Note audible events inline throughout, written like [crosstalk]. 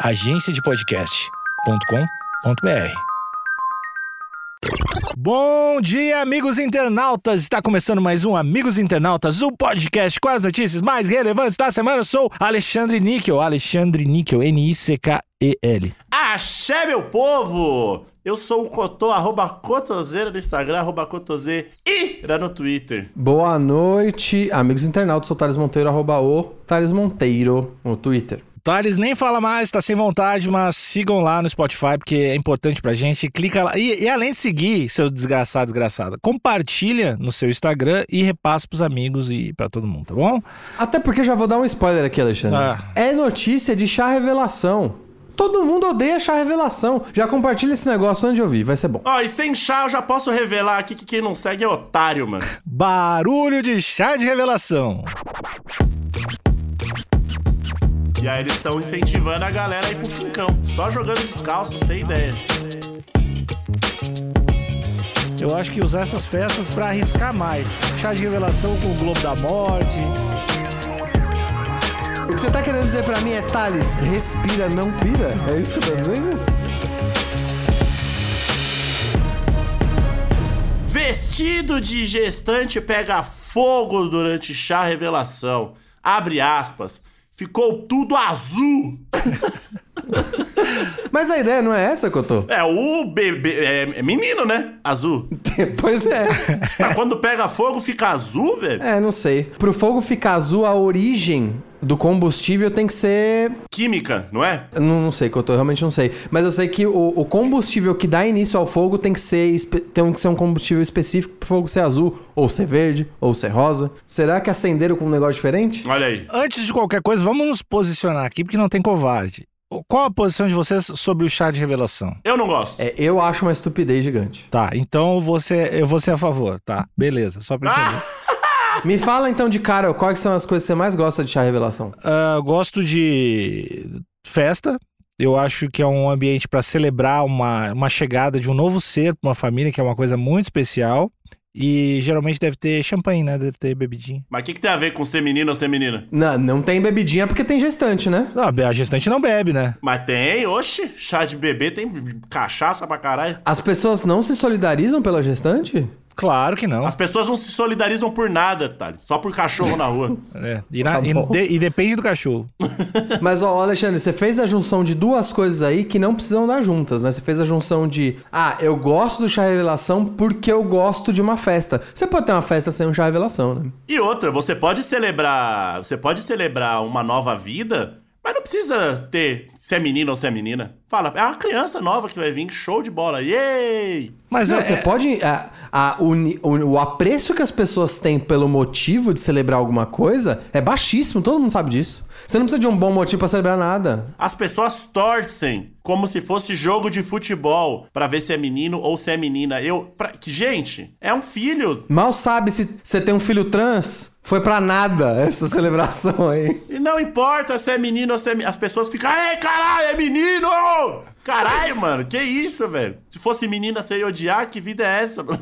agenciadepodcast.com.br. Bom dia, amigos internautas! Está começando mais um Amigos Internautas, o podcast com as notícias mais relevantes da semana. Eu sou Alexandre Níquel, Alexandre Níquel, N-I-C-K-E-L. Axé, meu povo! Eu sou o Cotô, arroba Cotoseira no Instagram, arroba Cotoseira no Twitter. Boa noite, amigos internautas. Sou o Thales Monteiro, arroba o Thales Monteiro no Twitter. Thales nem fala mais, tá sem vontade, mas sigam lá no Spotify, porque é importante pra gente. Clica lá. E, e além de seguir, seu desgraçado, desgraçada, compartilha no seu Instagram e repassa pros amigos e pra todo mundo, tá bom? Até porque já vou dar um spoiler aqui, Alexandre. Ah. É notícia de chá revelação. Todo mundo odeia chá revelação. Já compartilha esse negócio antes de ouvir, vai ser bom. Ó, e sem chá eu já posso revelar aqui que quem não segue é otário, mano. Barulho de chá de revelação. E aí eles estão incentivando a galera a ir pro fincão. Só jogando descalço, sem ideia. Eu acho que usar essas festas pra arriscar mais. Chá de revelação com o Globo da Morte. O que você tá querendo dizer pra mim é, Thales, respira, não pira? É isso que você tá dizendo? Vestido de gestante pega fogo durante chá revelação. Abre aspas. Ficou tudo azul. [laughs] Mas a ideia não é essa, Cotô? É o bebê. É, é menino, né? Azul. [laughs] pois é. [laughs] Mas quando pega fogo, fica azul, velho? É, não sei. Pro fogo ficar azul, a origem do combustível tem que ser Química, não é? Não, não sei, que eu tô, realmente não sei. Mas eu sei que o, o combustível que dá início ao fogo tem que, ser, tem que ser um combustível específico pro fogo ser azul, ou ser verde, ou ser rosa. Será que acenderam com um negócio diferente? Olha aí. Antes de qualquer coisa, vamos nos posicionar aqui, porque não tem covarde. Qual a posição de vocês sobre o chá de revelação? Eu não gosto. É, eu acho uma estupidez gigante. Tá, então você, eu vou ser a favor, tá? Beleza, só pra entender. [laughs] Me fala então de cara, quais são as coisas que você mais gosta de chá revelação? Eu gosto de festa. Eu acho que é um ambiente pra celebrar uma, uma chegada de um novo ser pra uma família, que é uma coisa muito especial. E geralmente deve ter champanhe, né? Deve ter bebidinha. Mas o que, que tem a ver com ser menino ou ser menina? Não, não tem bebidinha porque tem gestante, né? Não, a gestante não bebe, né? Mas tem, oxe, chá de bebê tem cachaça pra caralho. As pessoas não se solidarizam pela gestante? Claro que não. As pessoas não se solidarizam por nada, Thales. Só por cachorro na rua. [laughs] É, e, na- Tá e de- e depende do cachorro. [laughs] Mas, ó, Alexandre, você fez a junção de duas coisas aí que não precisam dar juntas, né? Você fez a junção de, ah, eu gosto do chá revelação porque eu gosto de uma festa. Você pode ter uma festa sem um chá revelação, né? E outra, você pode celebrar. Você pode celebrar uma nova vida, mas não precisa ter se é menino ou se é menina. Fala, é uma criança nova que vai vir, show de bola. Yay! Mas Não, é, você é- pode. A, a- o, o, o apreço que as pessoas têm pelo motivo de celebrar alguma coisa é baixíssimo, todo mundo sabe disso. Você não precisa de um bom motivo pra celebrar nada. As pessoas torcem como se fosse jogo de futebol pra ver se é menino ou se é menina. Eu, pra, que gente, é um filho. Mal sabe se você tem um filho trans. Foi pra nada essa celebração aí. E não importa se é menino ou se é menina. As pessoas ficam, ei, caralho, é menino! Caralho, mano, que isso, velho? Se fosse menina, você ia odiar? Que vida é essa? mano?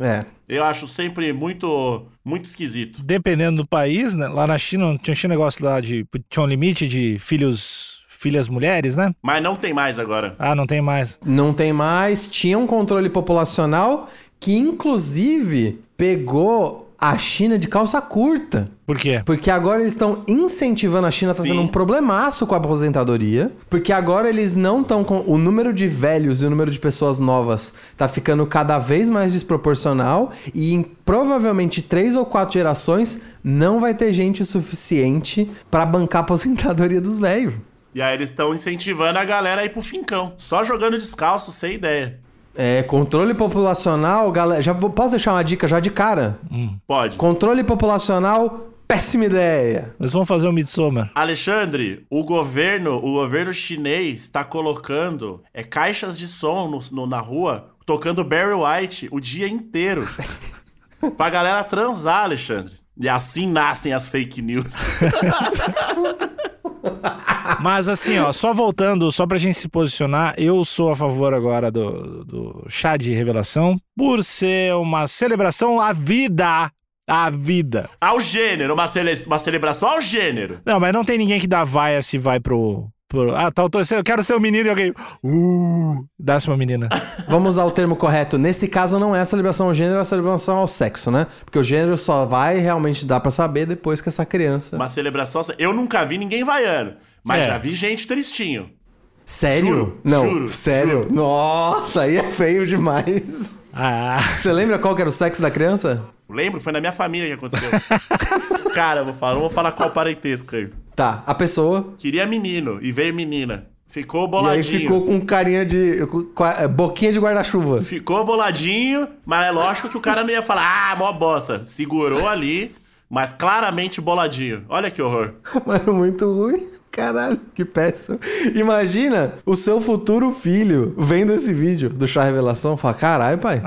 É. Eu acho sempre muito, muito esquisito. dependendo do país, né? Lá na China tinha um negócio lá de. Tinha um limite de filhos. Filhas mulheres, né? Mas não tem mais agora. Ah, não tem mais. Não tem mais. Tinha um controle populacional que, inclusive, pegou a China de calça curta. Por quê? Porque agora eles estão incentivando a China, tá Sim. tendo um problemaço com a aposentadoria. Porque agora eles não estão com. O número de velhos e o número de pessoas novas tá ficando cada vez mais desproporcional. E em provavelmente três ou quatro gerações não vai ter gente o suficiente pra bancar a aposentadoria dos velhos. E aí eles estão incentivando a galera a ir pro fincão. Só jogando descalço, sem ideia. É, controle populacional, galera. Já vou, posso deixar uma dica já de cara? Pode. Controle populacional, péssima ideia. Eles vão fazer o Midsommar. Alexandre, o governo, o governo chinês está colocando é, caixas de som no- no- na rua, tocando Barry White o dia inteiro. [laughs] pra galera transar, Alexandre. E assim nascem as fake news. [laughs] Mas assim, ó, só voltando, só pra gente se posicionar, eu sou a favor agora do, do chá de revelação por ser uma celebração à vida. À vida. ao gênero, uma, cele- uma celebração ao gênero. Não, mas não tem ninguém que dá vaia se vai pro, Por- ah, tá, eu, tô- eu quero ser um menino e alguém. Uh, dá-se uma menina. [laughs] Vamos usar o termo correto. Nesse caso, não é a celebração ao gênero, é a celebração ao sexo, né? Porque o gênero só vai realmente dar pra saber depois que essa criança. Uma celebração. Eu nunca vi ninguém vaiando, mas É. já vi gente tristinho. Sério? Juro, não, juro, sério. juro. Nossa, aí é feio demais. Ah, Você lembra qual que era o sexo da criança? Lembro, foi na minha família que aconteceu. [laughs] Cara, eu vou falar, não vou falar qual parentesco aí. Tá, a pessoa. Queria menino e veio menina. Ficou E aí boladinho. ficou com carinha de. com- é, boquinha de guarda-chuva. Ficou boladinho, mas é lógico que o cara não ia falar, ah, mó bosta. Segurou ali, mas claramente boladinho. Olha que horror. [laughs] Mano, muito ruim. Caralho, que péssimo. Imagina o seu futuro filho vendo esse vídeo do chá revelação e fala: caralho, pai.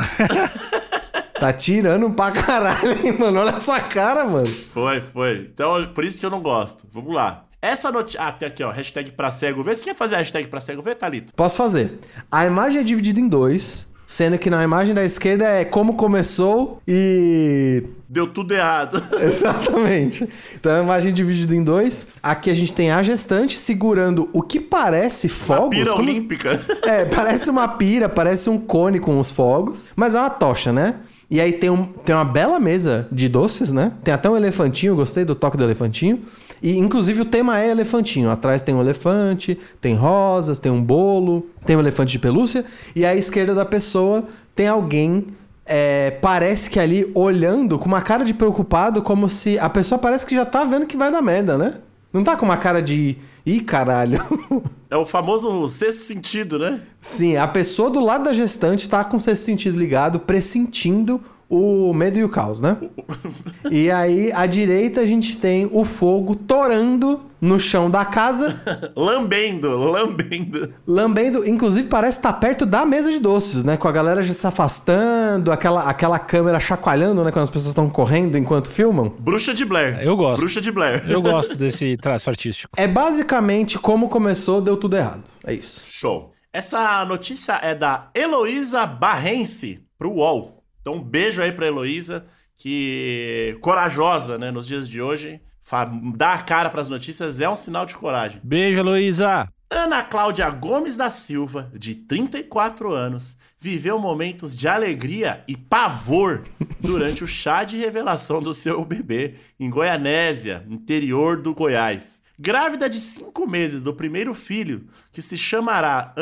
[laughs] tá tirando pra caralho, hein, mano? Olha a sua cara, mano. Foi, foi. Então, por isso que eu não gosto. Vamos lá. Essa notícia. Ah, tem aqui, ó. Hashtag pra cego ver. Você quer fazer a hashtag pra cego ver, Thalito? Posso fazer. A imagem é dividida em dois, sendo que na imagem da esquerda é como começou e Deu tudo errado. [laughs] Exatamente. Então a imagem dividida em dois. Aqui a gente tem a gestante segurando o que parece Uma fogos. pira como- olímpica. É, parece uma pira, parece um cone com os fogos, mas é uma tocha, né? E aí tem, um, tem uma bela mesa de doces, né? Tem até um elefantinho, gostei do toque do elefantinho. E inclusive o tema é elefantinho. Atrás tem um elefante, tem rosas, tem um bolo, tem um elefante de pelúcia. E à esquerda da pessoa tem alguém. é, parece que ali olhando com uma cara de preocupado, como se a pessoa parece que já tá vendo que vai dar merda, né? Não tá com uma cara de. Ih, caralho. [laughs] É o famoso sexto sentido, né? Sim, a pessoa do lado da gestante tá com o sexto sentido ligado, pressentindo o medo e o caos, né? E aí, à direita, a gente tem o fogo torando no chão da casa, [laughs] Lambendo, lambendo. lambendo. Inclusive, parece estar perto da mesa de doces, né? Com a galera já se afastando, aquela, aquela câmera chacoalhando, né? Quando as pessoas estão correndo enquanto filmam. Bruxa de Blair. Eu gosto. Bruxa de Blair. eu gosto [laughs] desse traço artístico. É basicamente como começou, deu tudo errado. É isso. Show. Essa notícia é da Heloísa Barrense pro UOL. Então, um beijo aí pra Heloísa, que corajosa, né, nos dias de hoje. Dar a cara pras notícias é um sinal de coragem. Beijo, Luísa. Ana Cláudia Gomes da Silva, de 34 anos, viveu momentos de alegria e pavor durante o chá de revelação do seu bebê em Goianésia, interior do Goiás. Grávida de cinco meses do primeiro filho, que se chamará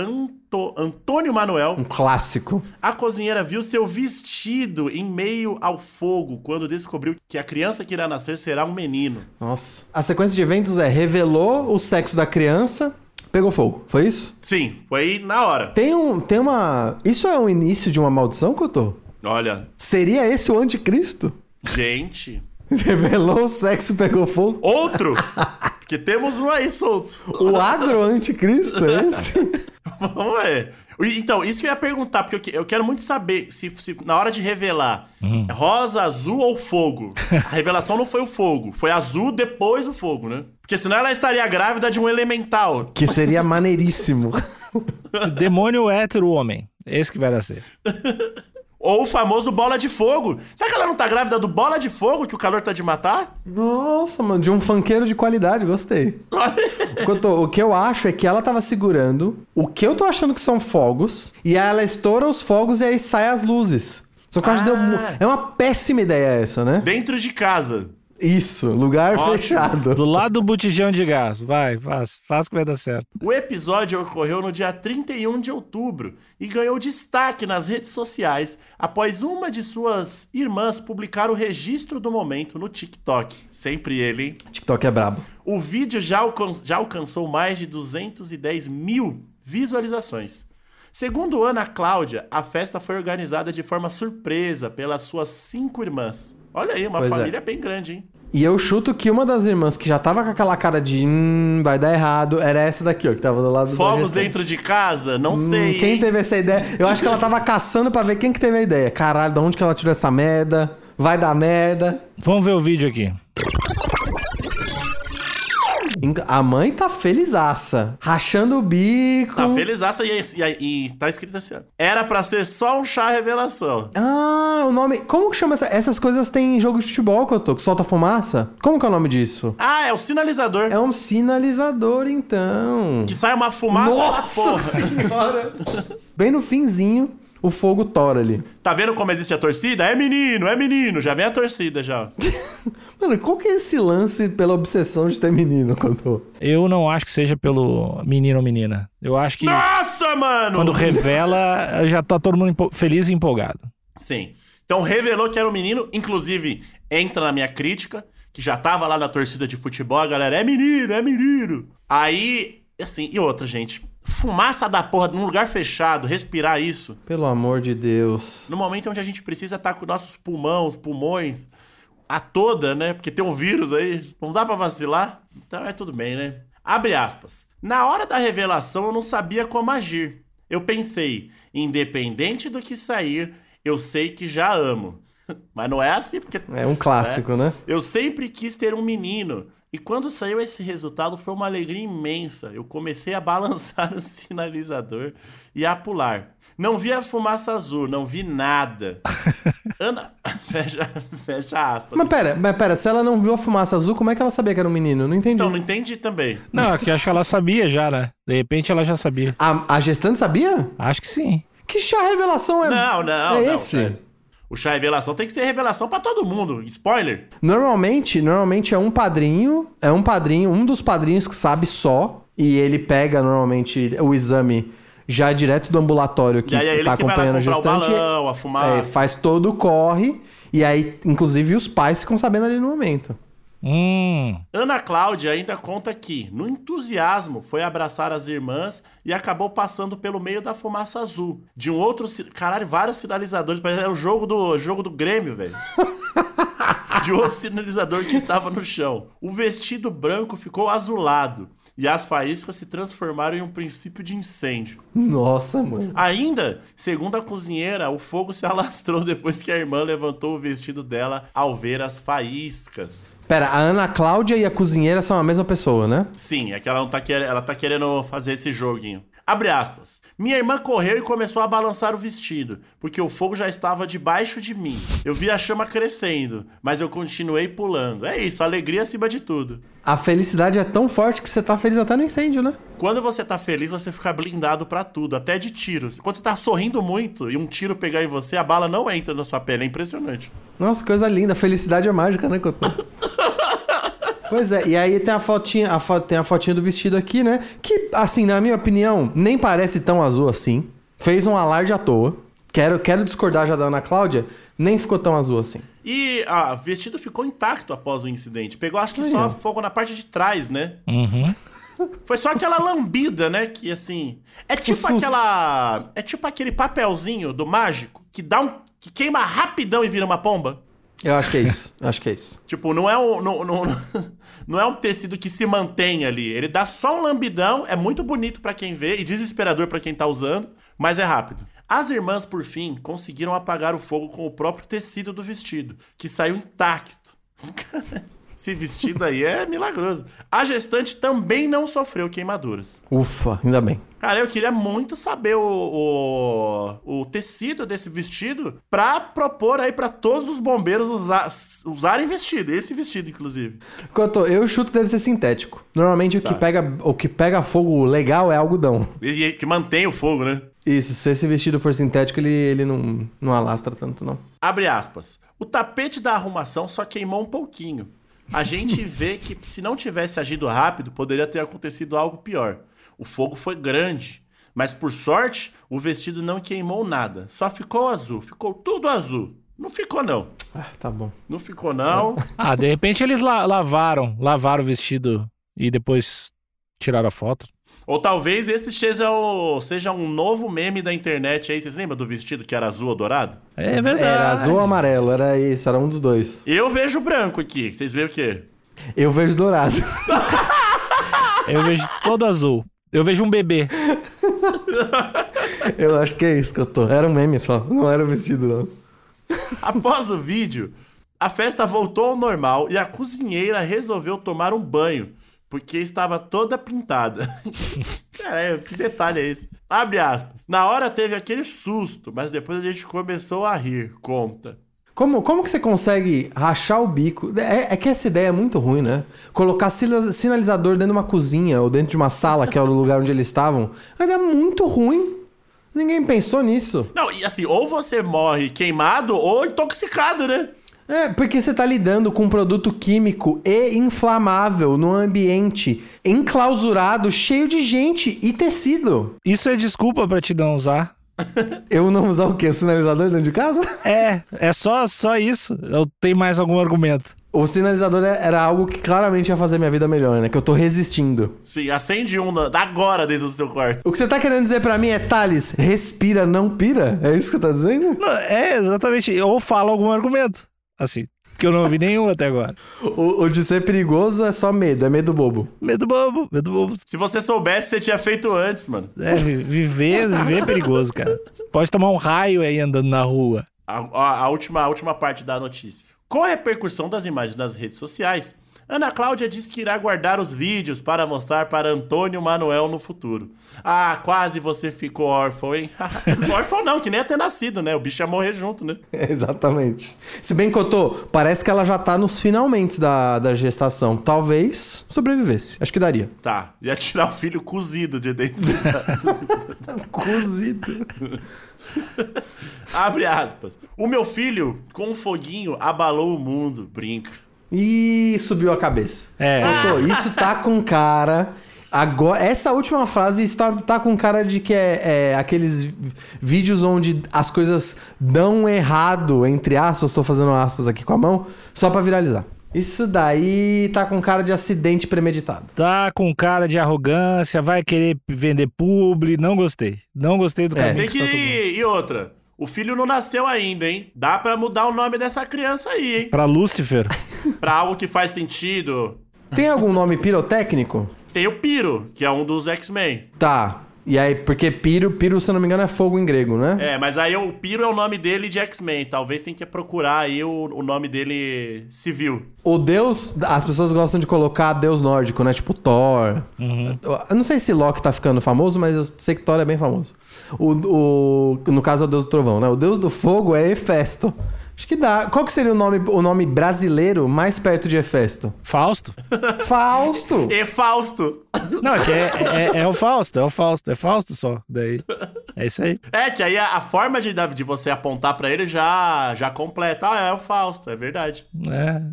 Anto- Antônio Manuel, Um clássico. a cozinheira viu seu vestido em meio ao fogo quando descobriu que a criança que irá nascer será um menino. Nossa. A sequência de eventos é: revelou o sexo da criança, pegou fogo. Foi isso? Sim, foi aí na hora. Tem, um, tem uma. Isso é o início de uma maldição, Couto? Olha, Seria esse o anticristo? gente. [laughs] Revelou o sexo, pegou fogo. Outro! [laughs] que temos um aí solto. O agro-anticristo é esse? [laughs] Vamos ver. E, Então, isso que eu ia perguntar, porque eu que- eu quero muito saber se, se na hora de revelar é rosa, azul ou fogo. A revelação não foi o fogo, foi azul depois o fogo, né? Porque senão ela estaria grávida de um elemental. que seria maneiríssimo. [laughs] Demônio hétero homem. Esse que vai nascer. [laughs] Ou o famoso bola de fogo. Será que ela não tá grávida do bola de fogo que o calor tá de matar? Nossa, mano, de um funkeiro de qualidade, gostei. [laughs] O que, eu tô- o que eu acho é que ela tava segurando o que eu tô achando que são fogos, e aí ela estoura os fogos e aí sai as luzes. Só que eu acho que deu Ah. É uma péssima ideia essa, né? Dentro de casa. Isso, lugar Ótimo. fechado. Do lado do botijão de gás. Vai, faz. Faz que vai dar certo. O episódio ocorreu no dia 31 de outubro e ganhou destaque nas redes sociais após uma de suas irmãs publicar o registro do momento no TikTok. Sempre ele, hein? TikTok é brabo. O vídeo já, alcan- já alcançou mais de 210 mil visualizações. Segundo Ana Cláudia, a festa foi organizada de forma surpresa pelas suas cinco irmãs. Olha aí, uma Pois é. família bem grande, hein? E eu chuto que uma das irmãs que já tava com aquela cara de hum, vai dar errado, era essa daqui, ó, que tava do lado do Fogos dentro de casa? Não sei. Hum, Quem hein? teve essa ideia? Eu acho que ela tava caçando pra ver quem que teve a ideia. Caralho, de onde que ela tirou essa merda? Vai dar merda. Vamos ver o vídeo aqui. A mãe tá felizaça, rachando o bico. Tá felizaça e, e, e tá escrito assim: ó, era pra ser só um chá revelação. Ah, o nome. Como que chama essa- essas coisas? Tem em jogo de futebol que eu tô, que solta fumaça? Como que é o nome disso? Ah, é o sinalizador. É um sinalizador, então. Que sai uma fumaça da Nossa porra. [laughs] senhora! Bem no finzinho, o fogo tora ali. Tá vendo como existe a torcida? É menino, é menino. Já vem a torcida já. [laughs] Mano, qual que é esse lance pela obsessão de ter menino, Cotô? Eu não acho que seja pelo menino ou menina. Eu acho que Nossa, mano! quando revela, já tá todo mundo empo- feliz e empolgado. Sim. Então revelou que era um menino, inclusive entra na minha crítica, que já tava lá na torcida de futebol, a galera é menino, é menino. Aí, assim, e outra, gente, fumaça da porra num lugar fechado, respirar isso, Pelo amor de Deus. no momento onde a gente precisa estar com nossos pulmões, pulmões a toda, né? Porque tem um vírus aí, não dá pra vacilar. Então é tudo bem, né? Abre aspas. Na hora da revelação eu não sabia como agir. Eu pensei, independente do que sair, eu sei que já amo. [laughs] Mas não é assim, porque É um clássico, né? eu sempre quis ter um menino. E quando saiu esse resultado foi uma alegria imensa. Eu comecei a balançar [laughs] o sinalizador e a pular. Não vi a fumaça azul, não vi nada. [laughs] Ana. [laughs] Fecha, fecha aspas. Mas pera, mas pera, se ela não viu a fumaça azul, como é que ela sabia que era um menino? Não entendi. Então, não entendi também. Não, é que acho que ela sabia já, né? De repente ela já sabia. A, a gestante sabia? Acho que sim. Que chá revelação é? Não, não. É não, esse? sério. O chá revelação tem que ser revelação pra todo mundo. Spoiler. Normalmente, normalmente é um padrinho, é um padrinho, um dos padrinhos que sabe só, e ele pega normalmente o exame já direto do ambulatório que e aí é tá que acompanhando a comprar o gestante. balão, a fumaça. é, faz todo o corre, e aí, inclusive, os pais ficam sabendo ali no momento. Hum. Ana Cláudia ainda conta que, no entusiasmo, foi abraçar as irmãs e acabou passando pelo meio da fumaça azul. De um outro. Caralho, vários sinalizadores. Parece era o jogo do, jogo do Grêmio, velho. [laughs] De outro sinalizador que estava no chão. O vestido branco ficou azulado. E as faíscas se transformaram em um princípio de incêndio. Nossa, mano. Ainda, segundo a cozinheira, o fogo se [laughs] alastrou depois que a irmã levantou o vestido dela ao ver as faíscas. Pera, a Ana Cláudia e a cozinheira são a mesma pessoa, né? Sim, é que ela não tá querendo, ela tá querendo fazer esse joguinho. Abre aspas. Minha irmã correu e começou a balançar o vestido, porque o fogo já estava debaixo de mim. Eu vi a chama crescendo, mas eu continuei pulando. É isso, alegria acima de tudo. A felicidade é tão forte que você tá feliz até no incêndio, né? Quando você tá feliz, você fica blindado pra tudo, até de tiros. Quando você tá sorrindo muito e um tiro pegar em você, a bala não entra na sua pele, é impressionante. Nossa, coisa linda. Felicidade é mágica, né, Cotô? [laughs] Pois é, e aí tem a fotinha, a fo- tem a fotinha do vestido aqui, né? Que, assim, na minha opinião, nem parece tão azul assim. Fez um alarde à toa. Quero, quero discordar já da Ana Cláudia, nem ficou tão azul assim. E ah, o vestido ficou intacto após o incidente. Pegou, acho que Aí, só ó. fogo na parte de trás, né? Uhum. Foi só aquela lambida, né? Que assim. É tipo aquela. É tipo aquele papelzinho do mágico que dá um. que queima rapidão e vira uma pomba. Eu acho que é isso, acho que é isso. [laughs] Tipo, não é um. Não, não, não [laughs] é um tecido que se mantém ali. Ele dá só um lambidão, é muito bonito pra quem vê e desesperador pra quem tá usando, mas é rápido. As irmãs, por fim, conseguiram apagar o fogo com o próprio tecido do vestido, que saiu intacto. [laughs] Esse vestido aí é milagroso. A gestante também não sofreu queimaduras. Ufa, ainda bem. Cara, eu queria muito saber o, o, o tecido desse vestido pra propor aí pra todos os bombeiros usar, usarem vestido. Esse vestido, inclusive. Eu chuto que deve ser sintético. Normalmente o, que Tá. pega, o que pega fogo legal é algodão. E, e que mantém o fogo, né? Isso, se esse vestido for sintético, ele, ele não, não alastra tanto, não. Abre aspas. O tapete da arrumação só queimou um pouquinho. A gente [laughs] vê que se não tivesse agido rápido, poderia ter acontecido algo pior. O fogo foi grande, mas por sorte, o vestido não queimou nada. Só ficou azul, ficou tudo azul. Não ficou não. Ah, tá bom. Não ficou não. [laughs] Ah, de repente eles la- lavaram, lavaram o vestido e depois tiraram a foto. Ou talvez esse seja, o, seja um novo meme da internet aí. Vocês lembram do vestido que era azul ou dourado? É verdade. Era azul ou amarelo, era isso, era um dos dois. Eu vejo branco aqui. Vocês veem o quê? Eu vejo dourado. [laughs] Eu vejo todo azul. Eu vejo um bebê. [laughs] Eu acho que é isso que eu tô. Era um meme só, não era o vestido, não. Após o vídeo, a festa voltou ao normal e a cozinheira resolveu tomar um banho. Porque estava toda pintada. [laughs] Caralho, que detalhe é esse? Abre aspas. Na hora teve aquele susto, mas depois a gente começou a rir. Conta. Como, como que você consegue rachar o bico? É, é que essa ideia é muito ruim, né? Colocar sinalizador dentro de uma cozinha ou dentro de uma sala, que é o lugar onde eles estavam, ainda é muito ruim. Ninguém pensou nisso. Não, e assim, ou você morre queimado ou intoxicado, né? É, porque você tá lidando com um produto químico e inflamável num ambiente enclausurado, cheio de gente e tecido. Isso é desculpa pra te não usar. [laughs] Eu não usar o quê? O sinalizador dentro de casa? [laughs] É, é só, só isso. Eu tenho mais algum argumento. O sinalizador é- era algo que claramente ia fazer minha vida melhor, né? Que eu tô resistindo. Sim, acende um na- agora dentro do seu quarto. O que você tá querendo dizer pra mim é, Thales, respira, não pira? É isso que você tá dizendo? Não, É, exatamente. Ou fala algum argumento. Assim, que eu não ouvi nenhum até agora. O, o de ser perigoso é só medo, é medo bobo. Medo bobo, medo bobo. Se você soubesse, você tinha feito antes, mano. É, vi- viver, viver é perigoso, cara. Pode tomar um raio aí andando na rua. A, a- a última, a última parte da notícia. Com a repercussão das imagens nas redes sociais, Ana Cláudia disse que irá guardar os vídeos para mostrar para Antônio Manuel no futuro. Ah, quase você ficou órfão, hein? [laughs] órfão não, que nem ia ter nascido, né? O bicho ia morrer junto, né? [laughs] Exatamente. Se bem que eu tô, parece que ela já tá nos finalmente da, da gestação. Talvez sobrevivesse. Acho que daria. Tá, ia tirar o filho cozido de dentro. [laughs] Cozido. Abre aspas. O meu filho, com um foguinho, abalou o mundo. Brinca. E subiu a cabeça. É. Totô, [laughs] isso tá com cara. Agora, essa última frase está tá com cara de que é, é aqueles vídeos onde as coisas dão errado, entre aspas, tô fazendo aspas aqui com a mão, só pra viralizar. Isso daí tá com cara de acidente premeditado. Tá com cara de arrogância, vai querer vender publi. Não gostei. Não gostei do É. caminho Tem que que tá. E outra. O filho não nasceu ainda, hein? Dá pra mudar o nome dessa criança aí, hein? Pra Lúcifer. [laughs] Pra algo que faz sentido. Tem algum nome pirotécnico? Tem o Piro, que é um dos X-Men. Tá. E aí, porque piro, piro, se eu não me engano, é fogo em grego, né? É, mas aí o Piro é o nome dele de X-Men. Talvez tenha que procurar aí o, o nome dele civil. O deus, as pessoas gostam de colocar deus nórdico, né? Tipo Thor. Eu não sei se Loki tá ficando famoso, mas eu sei que Thor é bem famoso. O, o- no caso é o deus do trovão, né? O deus do fogo é Hefesto. Acho que dá. Qual que seria o nome, o nome brasileiro mais perto de Hefesto? Fausto? Fausto! E [laughs] Fausto. Não, é que é, é, é o Fausto, é o Fausto. É Fausto só. Daí. É isso aí. É, que aí a, a forma de, de você apontar pra ele já, já completa. Ah, é o Fausto, é verdade.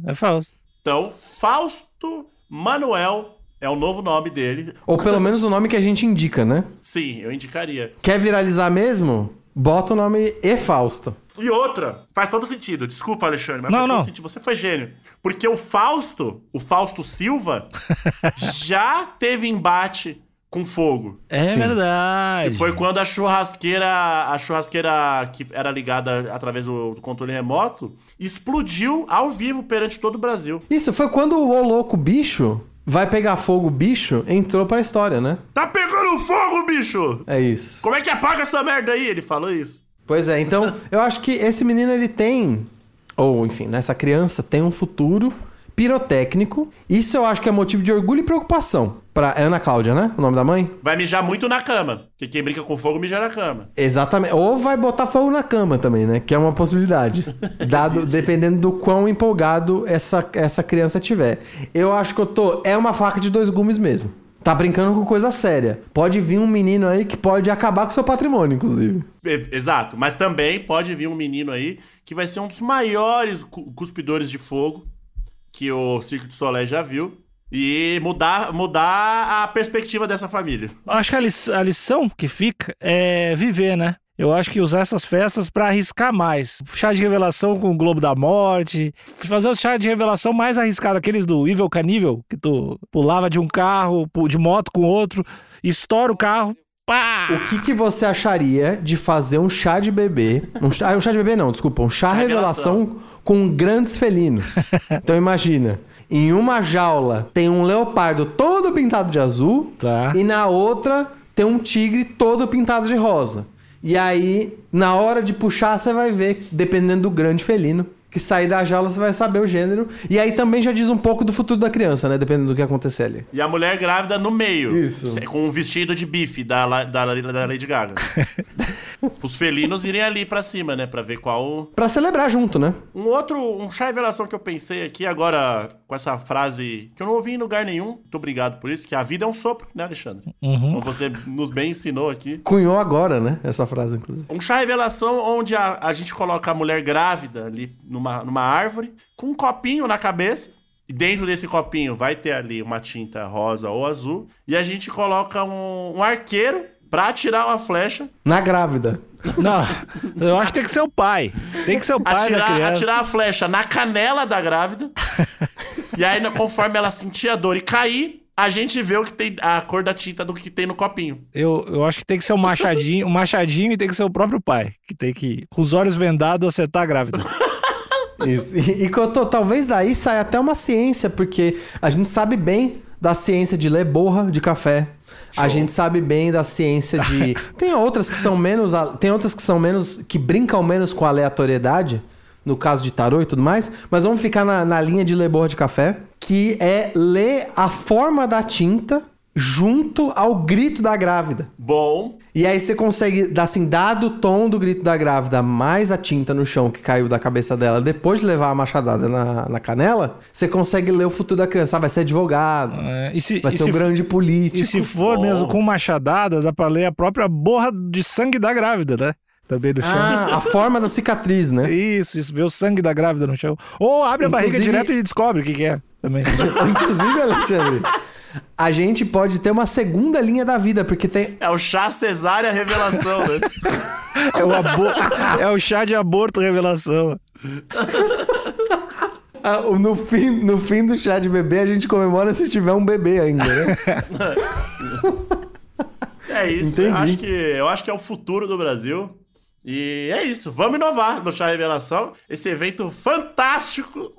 É, é Fausto. Então, Fausto Manuel é o novo nome dele. Ou pelo menos o nome que a gente indica, né? Sim, eu indicaria. Quer viralizar mesmo? Bota o nome E Fausto. E outra, faz todo sentido. Desculpa, Alexandre, mas Não, faz não. todo sentido. Você foi gênio. Porque o Fausto, o Fausto Silva, [laughs] já teve embate com fogo. É Sim. verdade. Foi quando a churrasqueira, a churrasqueira que era ligada através do, do controle remoto, explodiu ao vivo perante todo o Brasil. Isso, foi quando o Ô Louco Bicho vai pegar fogo bicho entrou pra história, né? Tá pegando fogo, bicho! É isso. Como é que apaga essa merda aí? Ele falou isso. Pois é, então eu acho que esse menino ele tem, ou enfim, né, essa criança tem um futuro pirotécnico. Isso eu acho que é motivo de orgulho e preocupação. Pra Ana Cláudia, né? O nome da mãe? Vai mijar muito na cama. Porque quem brinca com fogo mija na cama. Exatamente. Ou vai botar fogo na cama também, né? Que é uma possibilidade. [laughs] Dado, dependendo do quão empolgado essa, essa criança tiver. Eu acho que eu tô. É uma faca de dois gumes mesmo. Tá brincando com coisa séria. Pode vir um menino aí que pode acabar com seu patrimônio, inclusive. Exato. Mas também pode vir um menino aí que vai ser um dos maiores cu- cuspidores de fogo que o Circo de Solé já viu. E mudar, mudar a perspectiva dessa família. Acho que a, lis- a lição que fica é viver, né? Eu acho que usar essas festas pra arriscar mais. Chá de revelação com o Globo da Morte. Fazer o chá de revelação mais arriscado, aqueles do Evil Canível, que tu pulava de um carro, de moto com outro, estoura o carro, pá! O que, que você acharia de fazer um chá de bebê? Um chá, ah, um chá de bebê não, desculpa. Um chá revelação com grandes felinos. [laughs] Então imagina. Em uma jaula tem um leopardo todo pintado de azul. Tá. E na outra tem um tigre todo pintado de rosa. E aí, na hora de puxar, você vai ver, dependendo do grande felino, que sair da jaula você vai saber o gênero. E aí também já diz um pouco do futuro da criança, né? Dependendo do que acontecer ali. E a mulher grávida no meio. Isso. Com um vestido de bife da, La- da, da Lady Gaga. [laughs] Os felinos irem ali pra cima, né? Pra ver qual. Pra celebrar junto, né? Um outro. Um chá revelação que eu pensei aqui agora com essa frase que eu não ouvi em lugar nenhum. Muito obrigado por isso. Que a vida é um sopro, né, Alexandre? Como você nos bem ensinou aqui. Cunhou agora, né? Essa frase, inclusive. Um chá revelação onde a, a gente coloca a mulher grávida ali numa, numa árvore, com um copinho na cabeça. E dentro desse copinho vai ter ali uma tinta rosa ou azul. E a gente coloca um, um arqueiro pra atirar uma flecha. Na grávida. Não, eu acho que tem que ser o pai. Tem que ser o pai da Atirar, criança. atirar a flecha na canela da grávida. [laughs] e aí, conforme ela sentir a dor e cair, a gente vê o que tem, a cor da tinta do que tem no copinho. Eu, eu acho que tem que ser o machadinho, o machadinho e tem que ser o próprio pai. Que tem que, com os olhos vendados, acertar a grávida. [laughs] Isso. E, e tô- talvez daí saia até uma ciência, porque a gente sabe bem da ciência de ler borra de café. A gente sabe bem da ciência de. [laughs] Tem outras que são menos. Tem outras que são menos. que brincam menos com a aleatoriedade. No caso de tarô e tudo mais. Mas vamos ficar na, na linha de ler borra de café. Que é ler a forma da tinta junto ao grito da grávida. Bom, E aí você consegue, assim, dado o tom do grito da grávida, mais a tinta no chão que caiu da cabeça dela, depois de levar a machadada na, na canela, você consegue ler o futuro da criança. Ah, vai ser advogado, É, se, vai ser se um grande político. E se for Bom. mesmo com machadada, dá pra ler a própria borra de sangue da grávida, né? Também no chão. Ah, a forma da cicatriz, né? Isso, isso, ver o sangue da grávida no chão. Ou abre a barriga Inclusive- direto e descobre o que, que é. Também. [laughs] Inclusive, Alexandre, a gente pode ter uma segunda linha da vida, porque tem. é o chá cesárea revelação, né? [laughs] É o, abo- é o chá de aborto revelação. [laughs] ah, no, fim, no fim do chá de bebê, a gente comemora se tiver um bebê ainda, né? [laughs] É isso. Eu acho, que, eu acho que é o futuro do Brasil. E é isso. Vamos inovar no Chá Revelação. Esse evento fantástico.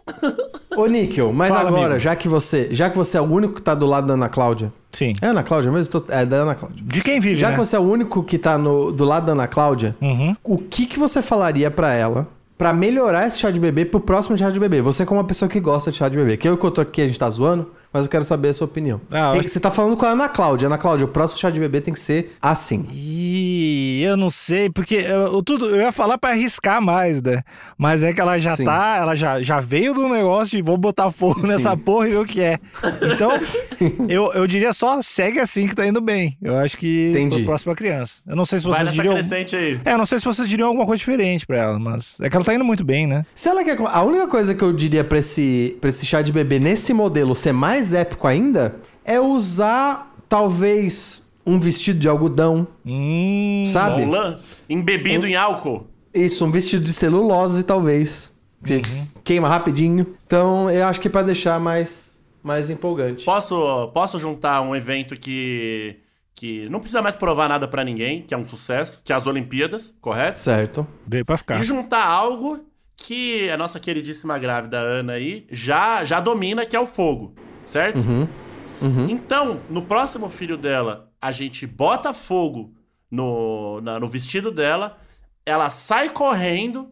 Ô, Níquel, mas Fala, agora, amigo. já que você já que você é o único que tá do lado da Ana Cláudia. Sim. É Ana Cláudia mesmo? Tô- É da Ana Cláudia. De quem vive, Já né? que você é o único que tá no, do lado da Ana Cláudia, Uhum. o que, que você falaria pra ela pra melhorar esse chá de bebê pro próximo chá de bebê? Você como uma pessoa que gosta de chá de bebê. Que eu que eu tô aqui, a gente tá zoando, mas eu quero saber a sua opinião. Ah, Tem acho- que- Você tá falando com a Ana Cláudia. Ana Cláudia, o próximo chá de bebê tem que ser assim. Ih, eu não sei, porque eu, eu tudo, eu ia falar pra arriscar mais, né? Mas é que ela já Sim. tá, ela já, já veio do negócio de vou botar fogo nessa porra e ver o que é. Então, [laughs] eu, eu diria só segue assim que tá indo bem. Eu acho que Entendi. pra próxima criança. Eu não sei se Vai vocês nessa diriam. crescente aí. É, eu não sei se vocês diriam alguma coisa diferente pra ela, mas é que ela tá indo muito bem, né? Se ela quer. A única coisa que eu diria pra esse, pra esse chá de bebê nesse modelo ser mais épico ainda é usar, talvez, um vestido de algodão, Hum. sabe? Um lã embebido em álcool. Isso, um vestido de celulose, talvez. Que queima rapidinho. Então, eu acho que é pra deixar mais, mais empolgante. Posso, posso juntar um evento que, que não precisa mais provar nada pra ninguém, que é um sucesso, que é as Olimpíadas, correto? Certo. Veio pra ficar. E juntar algo que a nossa queridíssima grávida Ana aí já, já domina, que é o fogo, certo? Então, no próximo filho dela, a gente bota fogo no, na- no vestido dela, ela sai correndo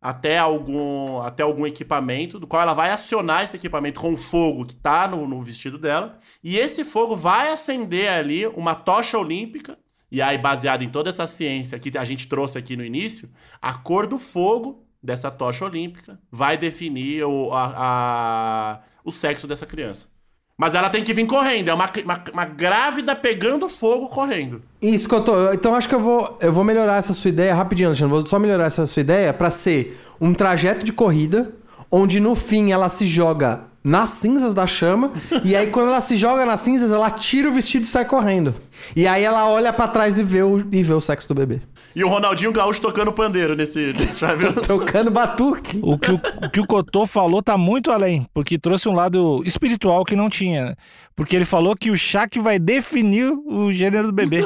até algum, até algum equipamento, do qual ela vai acionar esse equipamento com o fogo que tá no, no vestido dela, e esse fogo vai acender ali uma tocha olímpica, e aí, baseado em toda essa ciência que a gente trouxe aqui no início, a cor do fogo dessa tocha olímpica vai definir o, a- a- o sexo dessa criança. Mas ela tem que vir correndo, é uma, uma, uma grávida pegando fogo correndo. Isso que eu tô. Então acho que eu vou, eu vou melhorar essa sua ideia rapidinho, Alexandre. Vou só melhorar essa sua ideia pra ser um trajeto de corrida, onde no fim ela se joga nas cinzas da chama, [laughs] e aí quando ela se joga nas cinzas, ela tira o vestido e sai correndo. E aí ela olha pra trás e vê o, e vê o sexo do bebê. E o Ronaldinho Gaúcho tocando pandeiro nesse, nesse. [laughs] Tocando batuque. O que o, o que o Cotô falou tá muito além, porque trouxe um lado espiritual que não tinha. né? Porque ele falou que o chá que vai definir o gênero do bebê.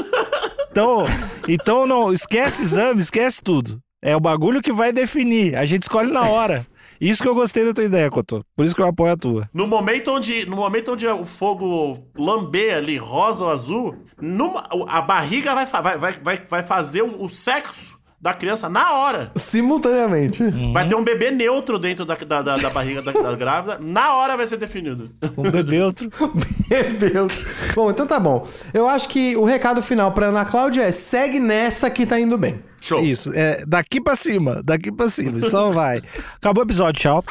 Então, então não, esquece exame, esquece tudo. É o bagulho que vai definir. A gente escolhe na hora. Isso que eu gostei da tua ideia, Cotô. Por isso que eu apoio a tua. No momento onde, no momento onde o fogo lamber ali, rosa ou azul, numa- a barriga vai, vai, vai, vai, fazer o sexo da criança na hora. Simultaneamente. Vai ter um bebê neutro dentro da, da, da- da barriga da, da grávida, na hora vai ser definido. Um bebê outro. Meu Deus. Bom, então tá bom. Eu acho que o recado final pra Ana Cláudia é: segue nessa que tá indo bem. Show. Isso, é daqui pra cima, daqui pra cima, só vai. Acabou o episódio, tchau.